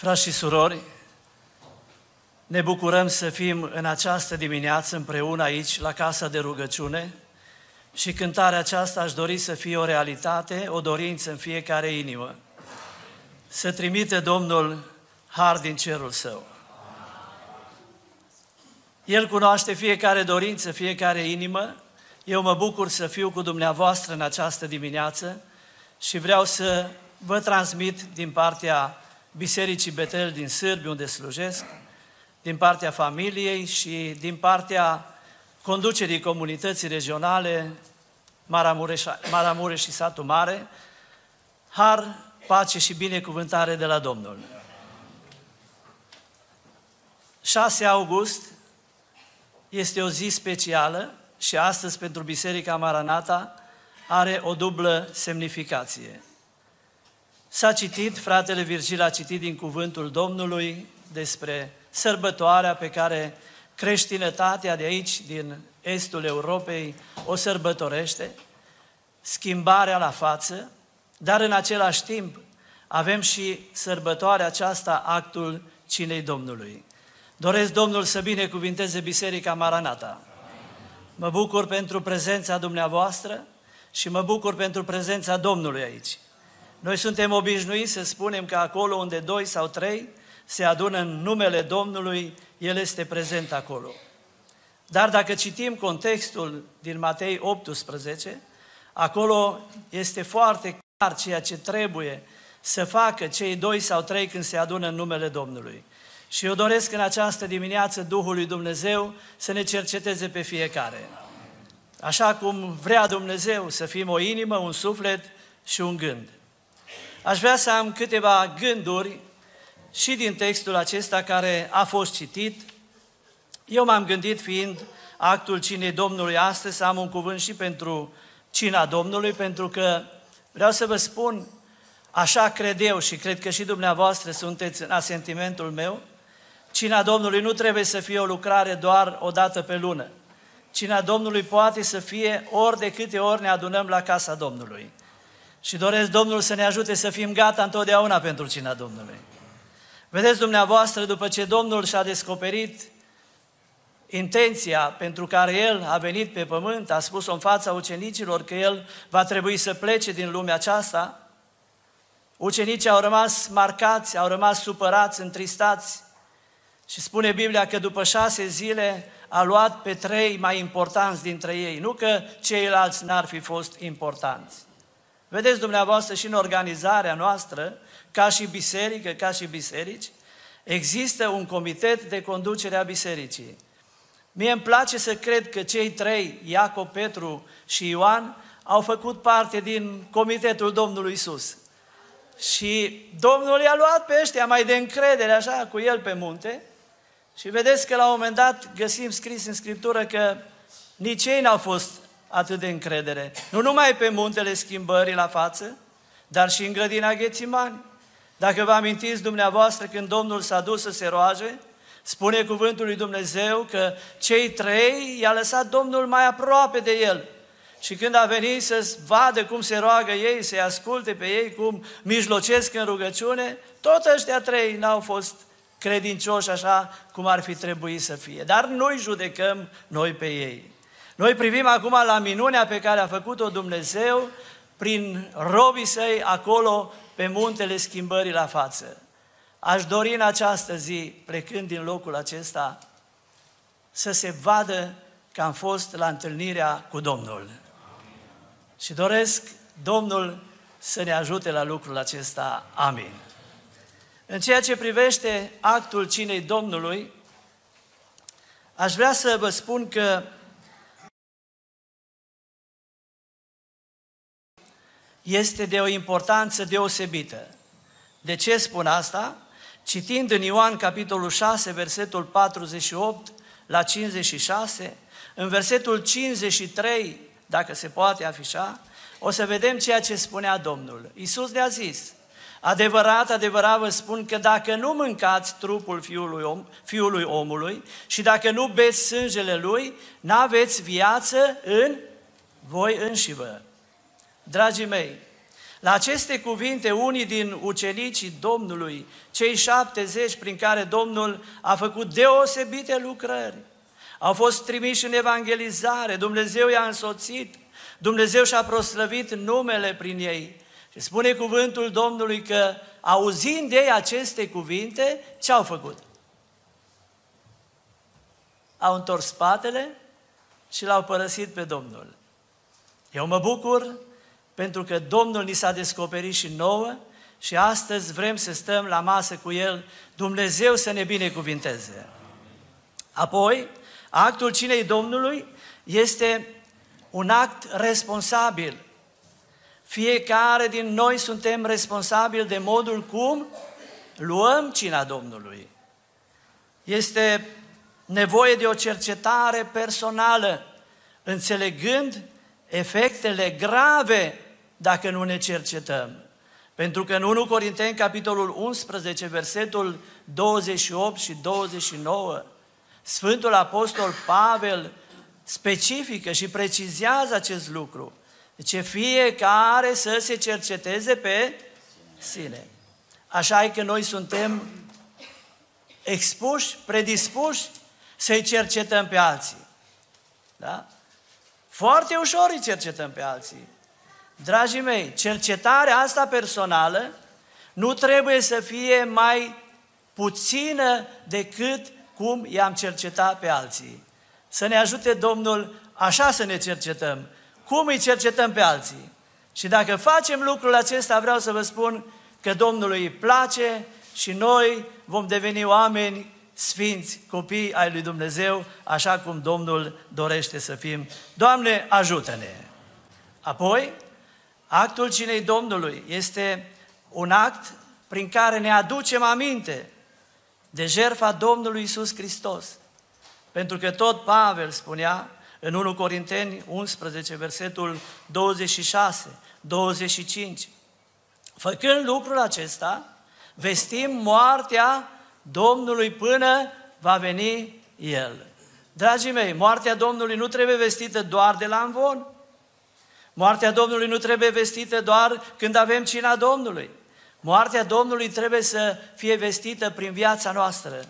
Frați și surori, ne bucurăm să fim în această dimineață împreună aici, la Casa de Rugăciune, și cântarea aceasta aș dori să fie o realitate, o dorință în fiecare inimă. Să trimite Domnul har din cerul său. El cunoaște fiecare dorință, fiecare inimă. Eu mă bucur să fiu cu dumneavoastră în această dimineață și vreau să vă transmit din partea Bisericii Betel din Sârbi, unde slujesc, din partea familiei și din partea conducerii comunității regionale Maramureș, Maramureș și Satul Mare, har, pace și binecuvântare de la Domnul. 6 august este o zi specială și astăzi pentru Biserica Maranata are o dublă semnificație. S-a citit, fratele Virgil a citit din cuvântul Domnului despre sărbătoarea pe care creștinătatea de aici, din estul Europei, o sărbătorește, schimbarea la față, dar în același timp avem și sărbătoarea aceasta, actul cinei Domnului. Doresc Domnul să binecuvinteze Biserica Maranata. Mă bucur pentru prezența dumneavoastră și mă bucur pentru prezența Domnului aici. Noi suntem obișnuiți să spunem că acolo unde doi sau trei se adună în numele Domnului, El este prezent acolo. Dar dacă citim contextul din Matei 18, acolo este foarte clar ceea ce trebuie să facă cei doi sau trei când se adună în numele Domnului. Și eu doresc în această dimineață Duhului Dumnezeu să ne cerceteze pe fiecare. Așa cum vrea Dumnezeu să fim o inimă, un suflet și un gând. Aș vrea să am câteva gânduri și din textul acesta care a fost citit. Eu m-am gândit, fiind actul cinei Domnului astăzi, să am un cuvânt și pentru cina Domnului, pentru că vreau să vă spun, așa cred eu și cred că și dumneavoastră sunteți în asentimentul meu, cina Domnului nu trebuie să fie o lucrare doar o dată pe lună. Cina Domnului poate să fie ori de câte ori ne adunăm la casa Domnului. Și doresc Domnul să ne ajute să fim gata întotdeauna pentru cina Domnului. Vedeți dumneavoastră, după ce Domnul și-a descoperit intenția pentru care El a venit pe pământ, a spus-o în fața ucenicilor că El va trebui să plece din lumea aceasta, ucenicii au rămas marcați, au rămas supărați, întristați și spune Biblia că după șase zile a luat pe trei mai importanți dintre ei, nu că ceilalți n-ar fi fost importanți. Vedeți dumneavoastră și în organizarea noastră, ca și biserică, ca și biserici, există un comitet de conducere a bisericii. Mie îmi place să cred că cei trei, Iacob, Petru și Ioan, au făcut parte din comitetul Domnului Isus. Și Domnul i-a luat pe ăștia mai de încredere, așa, cu el pe munte. Și vedeți că la un moment dat găsim scris în Scriptură că nici ei n-au fost atât de încredere. Nu numai pe muntele schimbării la față, dar și în grădina Ghețimani. Dacă vă amintiți dumneavoastră când Domnul s-a dus să se roage, spune cuvântul lui Dumnezeu că cei trei i-a lăsat Domnul mai aproape de el. Și când a venit să vadă cum se roagă ei, să-i asculte pe ei, cum mijlocesc în rugăciune, tot ăștia trei n-au fost credincioși așa cum ar fi trebuit să fie. Dar noi judecăm noi pe ei. Noi privim acum la minunea pe care a făcut-o Dumnezeu prin robii săi acolo pe muntele schimbării la față. Aș dori în această zi, plecând din locul acesta, să se vadă că am fost la întâlnirea cu Domnul. Și doresc Domnul să ne ajute la lucrul acesta. Amin. În ceea ce privește actul cinei Domnului, aș vrea să vă spun că este de o importanță deosebită. De ce spun asta? Citind în Ioan capitolul 6, versetul 48 la 56, în versetul 53, dacă se poate afișa, o să vedem ceea ce spunea Domnul. Iisus ne-a zis, adevărat, adevărat vă spun că dacă nu mâncați trupul fiului, om, fiului omului și dacă nu beți sângele lui, n-aveți viață în voi înși vă. Dragii mei, La aceste cuvinte, unii din ucenicii Domnului, cei 70 prin care Domnul a făcut deosebite lucrări, au fost trimiși în evangelizare, Dumnezeu i-a însoțit, Dumnezeu și-a proslăvit numele prin ei. Și spune cuvântul Domnului că, auzind ei aceste cuvinte, ce au făcut? Au întors spatele și l-au părăsit pe Domnul. Eu mă bucur pentru că Domnul ni s-a descoperit și nouă și astăzi vrem să stăm la masă cu El, Dumnezeu să ne binecuvinteze. Apoi, actul cinei Domnului este un act responsabil. Fiecare din noi suntem responsabili de modul cum luăm cina Domnului. Este nevoie de o cercetare personală, înțelegând efectele grave dacă nu ne cercetăm. Pentru că în 1 Corinteni, capitolul 11, versetul 28 și 29, Sfântul Apostol Pavel specifică și precizează acest lucru. Deci fiecare să se cerceteze pe sine. Așa e că noi suntem expuși, predispuși să-i cercetăm pe alții. Da? Foarte ușor îi cercetăm pe alții. Dragii mei, cercetarea asta personală nu trebuie să fie mai puțină decât cum i-am cercetat pe alții. Să ne ajute Domnul așa să ne cercetăm. Cum îi cercetăm pe alții? Și dacă facem lucrul acesta, vreau să vă spun că Domnului îi place și noi vom deveni oameni sfinți, copii ai lui Dumnezeu, așa cum Domnul dorește să fim. Doamne, ajută-ne! Apoi, actul cinei Domnului este un act prin care ne aducem aminte de jertfa Domnului Isus Hristos. Pentru că tot Pavel spunea în 1 Corinteni 11, versetul 26, 25, făcând lucrul acesta, vestim moartea Domnului până va veni El. Dragii mei, moartea Domnului nu trebuie vestită doar de la învon. Moartea Domnului nu trebuie vestită doar când avem cina Domnului. Moartea Domnului trebuie să fie vestită prin viața noastră.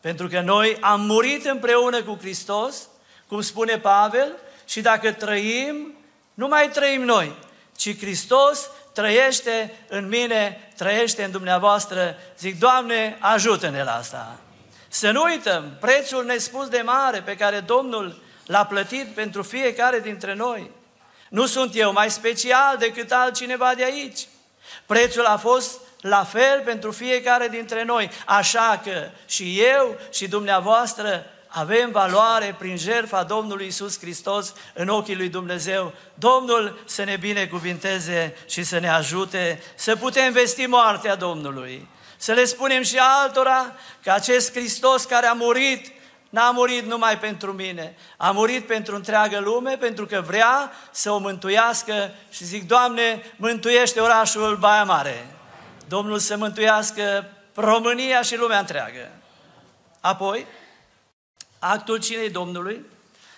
Pentru că noi am murit împreună cu Hristos, cum spune Pavel, și dacă trăim, nu mai trăim noi, ci Hristos trăiește în mine, trăiește în dumneavoastră. Zic, Doamne, ajută-ne la asta. Să nu uităm prețul nespus de mare pe care Domnul l-a plătit pentru fiecare dintre noi. Nu sunt eu mai special decât altcineva de aici. Prețul a fost la fel pentru fiecare dintre noi, așa că și eu și dumneavoastră avem valoare prin jertfa Domnului Isus Hristos în ochii lui Dumnezeu. Domnul să ne binecuvinteze și să ne ajute să putem vesti moartea Domnului. Să le spunem și altora că acest Hristos care a murit N-a murit numai pentru mine, a murit pentru întreagă lume, pentru că vrea să o mântuiască și zic, Doamne, mântuiește orașul Baia Mare. Domnul să mântuiască România și lumea întreagă. Apoi, actul cinei Domnului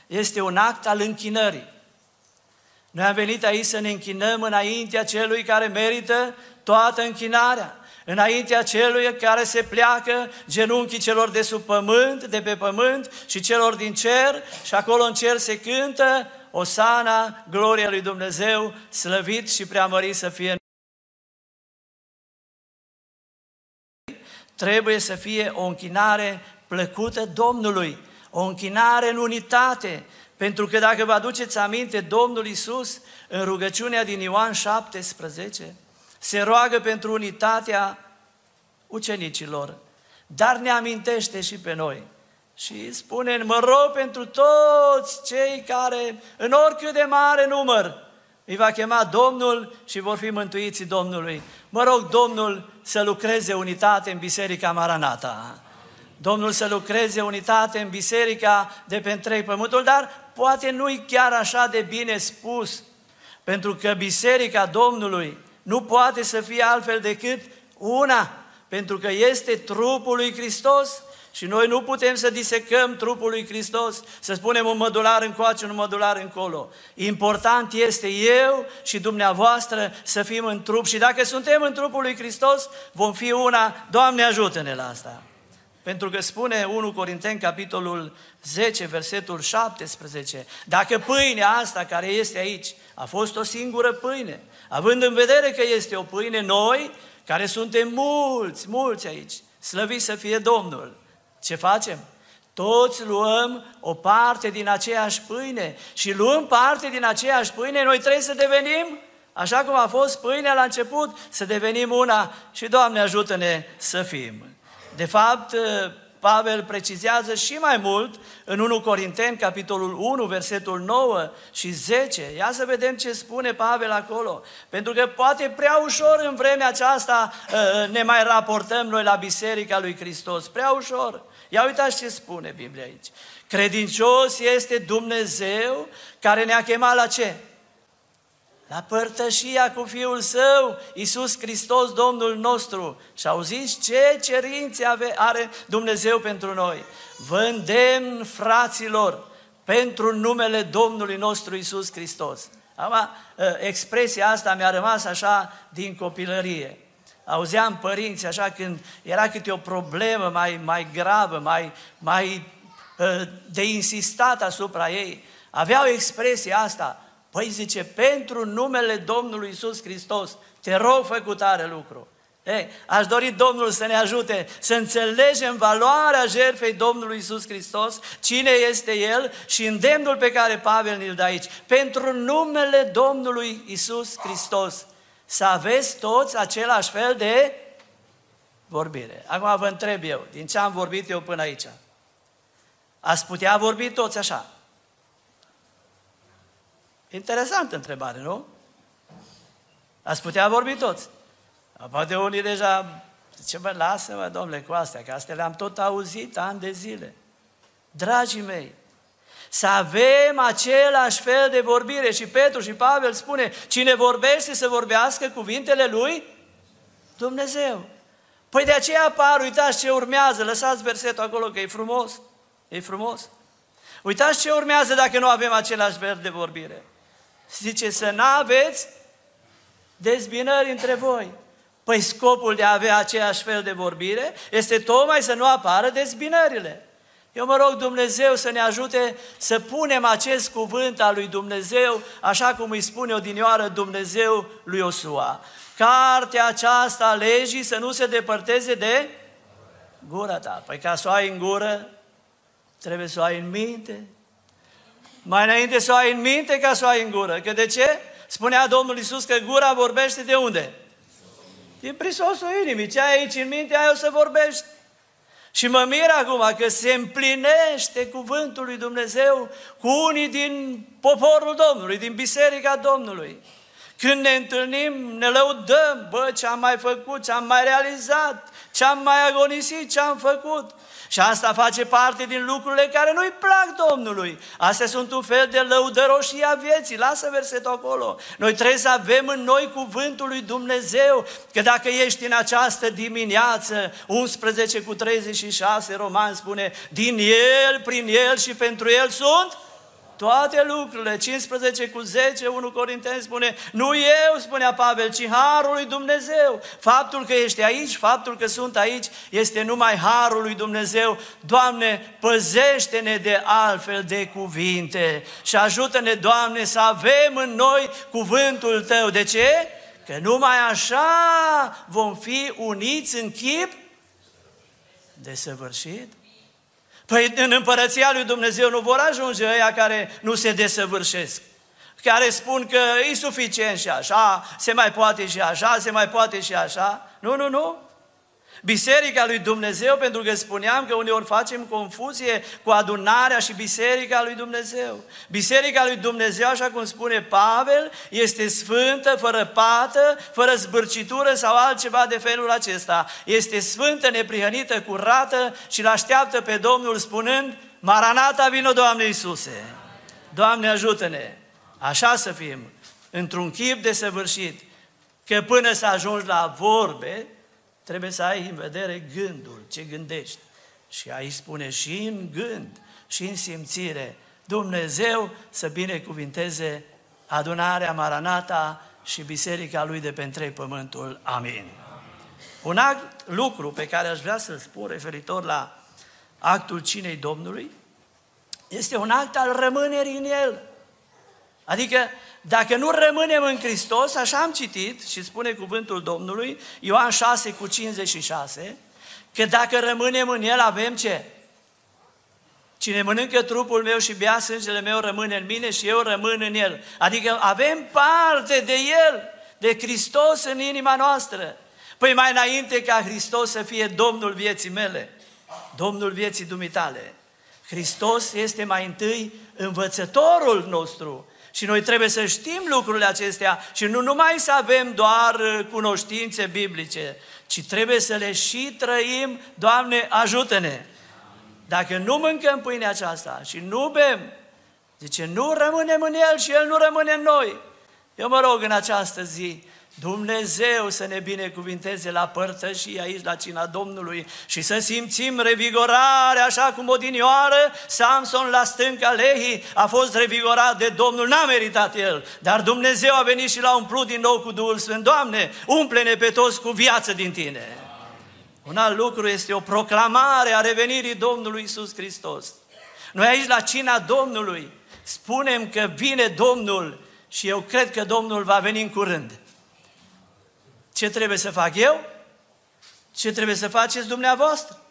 este un act al închinării. Noi am venit aici să ne închinăm înaintea celui care merită toată închinarea, înaintea celui care se pleacă genunchii celor de sub pământ, de pe pământ și celor din cer și acolo în cer se cântă Osana, gloria lui Dumnezeu, slăvit și preamărit să fie trebuie să fie o închinare plăcută Domnului, o închinare în unitate, pentru că dacă vă aduceți aminte, Domnul Isus, în rugăciunea din Ioan 17, se roagă pentru unitatea ucenicilor, dar ne amintește și pe noi. Și spune, mă rog pentru toți cei care, în oricât de mare număr, îi va chema Domnul și vor fi mântuiți Domnului. Mă rog Domnul să lucreze unitate în Biserica Maranata. Domnul să lucreze unitate în biserica de pe întreg pământul, dar poate nu-i chiar așa de bine spus, pentru că biserica Domnului nu poate să fie altfel decât una, pentru că este trupul lui Hristos Și noi nu putem să disecăm trupul lui Hristos, să spunem un mădular încoace, un mădular încolo. Important este eu și dumneavoastră să fim în trup și dacă suntem în trupul lui Hristos, vom fi una, Doamne ajută-ne la asta. Pentru că spune 1 Corinteni, capitolul 10, versetul 17, dacă pâinea asta care este aici a fost o singură pâine, având în vedere că este o pâine, noi, care suntem mulți, mulți aici, slăviți să fie Domnul, ce facem? Toți luăm o parte din aceeași pâine și luăm parte din aceeași pâine, noi trebuie să devenim, așa cum a fost pâinea la început, să devenim una și Doamne ajută-ne să fim. De fapt, Pavel precizează și mai mult în 1 Corinteni, capitolul 1, versetul 9 și 10. Ia să vedem ce spune Pavel acolo. Pentru că poate prea ușor în vremea aceasta uh, ne mai raportăm noi la Biserica lui Hristos. Prea ușor. Ia uitați ce spune Biblia aici. Credincios este Dumnezeu care ne-a chemat la ce? La părtășia cu Fiul Său, Iisus Hristos, Domnul nostru. Și auziți ce cerințe are Dumnezeu pentru noi. Vă îndemn, fraților, pentru numele Domnului nostru Iisus Hristos. Acum, ă, expresia asta mi-a rămas așa din copilărie. Auzeam părinți așa când era câte o problemă mai, mai gravă, mai, mai ă, de insistat asupra ei. Aveau expresia asta, Păi zice, pentru numele Domnului Isus Hristos, te rog fă tare lucru. Ei, aș dori Domnul să ne ajute să înțelegem valoarea jertfei Domnului Isus Hristos, cine este El și îndemnul pe care Pavel ne-l dă aici. Pentru numele Domnului Isus Hristos, să aveți toți același fel de vorbire. Acum vă întreb eu, din ce am vorbit eu până aici, ați putea vorbi toți așa? Interesantă întrebare, nu? Ați putea vorbi toți. Poate unii deja zice, bă, lasă-mă, domnule, cu astea, că astea le-am tot auzit ani de zile. Dragii mei, să avem același fel de vorbire. Și Petru și Pavel spune, cine vorbește să vorbească cuvintele lui Dumnezeu. Păi de aceea apar, uitați ce urmează, lăsați versetul acolo că e frumos, e frumos. Uitați ce urmează dacă nu avem același fel de vorbire. Zice să nu aveți dezbinări între voi. Păi scopul de a avea aceeași fel de vorbire este tocmai să nu apară dezbinările. Eu mă rog Dumnezeu să ne ajute să punem acest cuvânt al lui Dumnezeu, așa cum îi spune odinioară Dumnezeu lui Osua. Cartea aceasta a legii să nu se depărteze de gura ta. Păi ca să o ai în gură, trebuie să o ai în minte, mai înainte să o ai în minte ca să o ai în gură. Că de ce? Spunea Domnul Iisus că gura vorbește de unde? Din prisosul inimii. Ce ai aici în minte, ai o să vorbești. Și mă mir acum că se împlinește cuvântul lui Dumnezeu cu unii din poporul Domnului, din biserica Domnului. Când ne întâlnim, ne lăudăm, bă, ce am mai făcut, ce am mai realizat, ce am mai agonisit, ce am făcut. Și asta face parte din lucrurile care nu-i plac Domnului. Astea sunt un fel de lăudăroșie a vieții. Lasă versetul acolo. Noi trebuie să avem în noi cuvântul lui Dumnezeu, că dacă ești în această dimineață, 11 cu 36, Roman spune, din El, prin El și pentru El sunt toate lucrurile, 15 cu 10, 1 Corinteni spune, nu eu, spunea Pavel, ci Harul lui Dumnezeu. Faptul că ești aici, faptul că sunt aici, este numai Harul lui Dumnezeu. Doamne, păzește-ne de altfel de cuvinte și ajută-ne, Doamne, să avem în noi cuvântul Tău. De ce? Că numai așa vom fi uniți în chip desăvârșit. Păi în împărăția lui Dumnezeu nu vor ajunge ăia care nu se desăvârșesc, care spun că e suficient și așa, se mai poate și așa, se mai poate și așa. Nu, nu, nu. Biserica lui Dumnezeu, pentru că spuneam că uneori facem confuzie cu adunarea și Biserica lui Dumnezeu. Biserica lui Dumnezeu, așa cum spune Pavel, este sfântă, fără pată, fără zbârcitură sau altceva de felul acesta. Este sfântă, neprihănită, curată și îl așteaptă pe Domnul spunând, Maranata, vino Doamne Iisuse! Doamne ajută-ne! Așa să fim, într-un chip de săvârșit, că până să ajungi la vorbe, Trebuie să ai în vedere gândul, ce gândești. Și aici spune și în gând, și în simțire, Dumnezeu să binecuvinteze adunarea Maranata și biserica lui de pe întreg pământul. Amin. Un alt lucru pe care aș vrea să-l spun referitor la actul cinei Domnului este un act al rămânerii în El. Adică, dacă nu rămânem în Hristos, așa am citit și spune cuvântul Domnului, Ioan 6 cu 56, că dacă rămânem în El avem ce? Cine mănâncă trupul meu și bea sângele meu rămâne în mine și eu rămân în El. Adică avem parte de El, de Hristos în inima noastră. Păi mai înainte ca Hristos să fie Domnul vieții mele, Domnul vieții dumitale, Hristos este mai întâi învățătorul nostru, și noi trebuie să știm lucrurile acestea și nu numai să avem doar uh, cunoștințe biblice, ci trebuie să le și trăim, Doamne, ajută-ne! Dacă nu mâncăm pâinea aceasta și nu bem, zice, nu rămânem în El și El nu rămâne în noi. Eu mă rog în această zi Dumnezeu să ne binecuvinteze la părtășii aici, la cina Domnului și să simțim revigorare, așa cum odinioară Samson la stânca Lehi a fost revigorat de Domnul, n-a meritat el, dar Dumnezeu a venit și l-a umplut din nou cu Duhul Sfânt. Doamne, umple-ne pe toți cu viață din Tine. Un alt lucru este o proclamare a revenirii Domnului Isus Hristos. Noi aici la cina Domnului spunem că vine Domnul și eu cred că Domnul va veni în curând. Ce trebuie să fac eu? Ce trebuie să faceți dumneavoastră?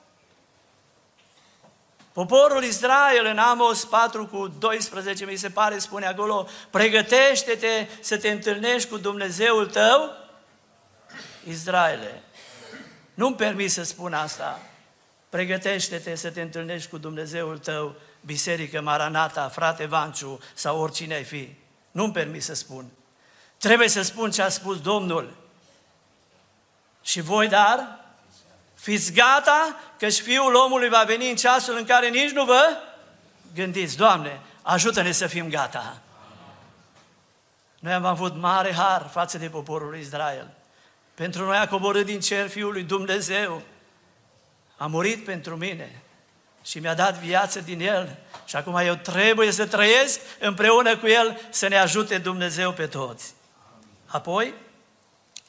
Poporul Israel în Amos 4 cu 12, mi se pare, spune acolo, pregătește-te să te întâlnești cu Dumnezeul tău, Israele. Nu-mi permis să spun asta. Pregătește-te să te întâlnești cu Dumnezeul tău, Biserică Maranata, frate Vanciu sau oricine ai fi. Nu-mi permis să spun. Trebuie să spun ce a spus Domnul. Și voi, dar, fiți gata că și Fiul omului va veni în ceasul în care nici nu vă gândiți. Doamne, ajută-ne să fim gata. Noi am avut mare har față de poporul Israel. Pentru noi a coborât din cer Fiul lui Dumnezeu. A murit pentru mine și mi-a dat viață din El. Și acum eu trebuie să trăiesc împreună cu El să ne ajute Dumnezeu pe toți. Apoi,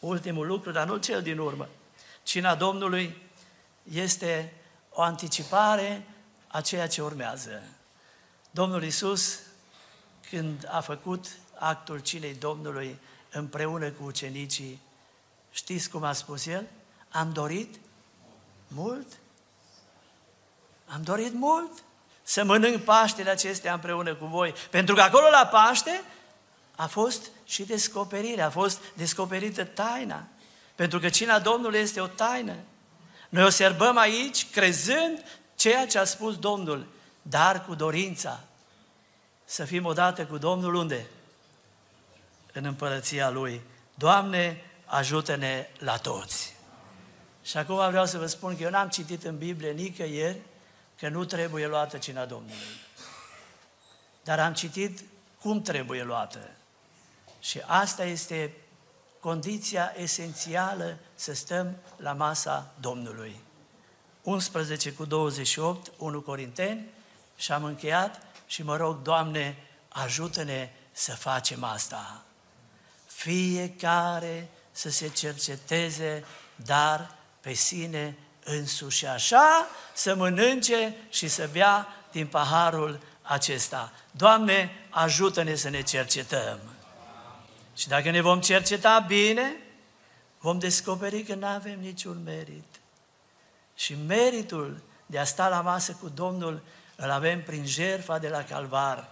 ultimul lucru, dar nu cel din urmă. Cina Domnului este o anticipare a ceea ce urmează. Domnul Isus, când a făcut actul cinei Domnului împreună cu ucenicii, știți cum a spus el? Am dorit mult, am dorit mult să mănânc Paștele acestea împreună cu voi. Pentru că acolo la Paște a fost și descoperire, a fost descoperită taina. Pentru că cina Domnului este o taină. Noi o serbăm aici crezând ceea ce a spus Domnul, dar cu dorința să fim odată cu Domnul unde? În împărăția Lui. Doamne, ajută-ne la toți! Și acum vreau să vă spun că eu n-am citit în Biblie nicăieri că nu trebuie luată cina Domnului. Dar am citit cum trebuie luată. Și asta este condiția esențială să stăm la masa Domnului. 11 cu 28, 1 Corinteni și am încheiat și mă rog, Doamne, ajută-ne să facem asta. Fiecare să se cerceteze, dar pe sine însuși așa să mănânce și să bea din paharul acesta. Doamne, ajută-ne să ne cercetăm. Și dacă ne vom cerceta bine, vom descoperi că nu avem niciun merit. Și meritul de a sta la masă cu Domnul îl avem prin jertfa de la Calvar.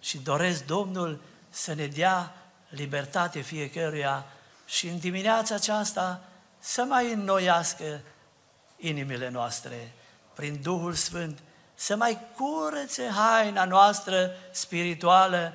Și doresc Domnul să ne dea libertate fiecăruia și în dimineața aceasta să mai înnoiască inimile noastre prin Duhul Sfânt, să mai curățe haina noastră spirituală,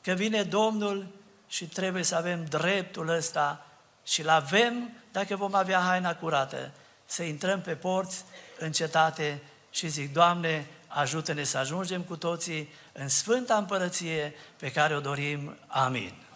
că vine Domnul și trebuie să avem dreptul ăsta și l avem dacă vom avea haina curată, să intrăm pe porți în cetate și zic, Doamne, ajută-ne să ajungem cu toții în Sfânta Împărăție pe care o dorim. Amin.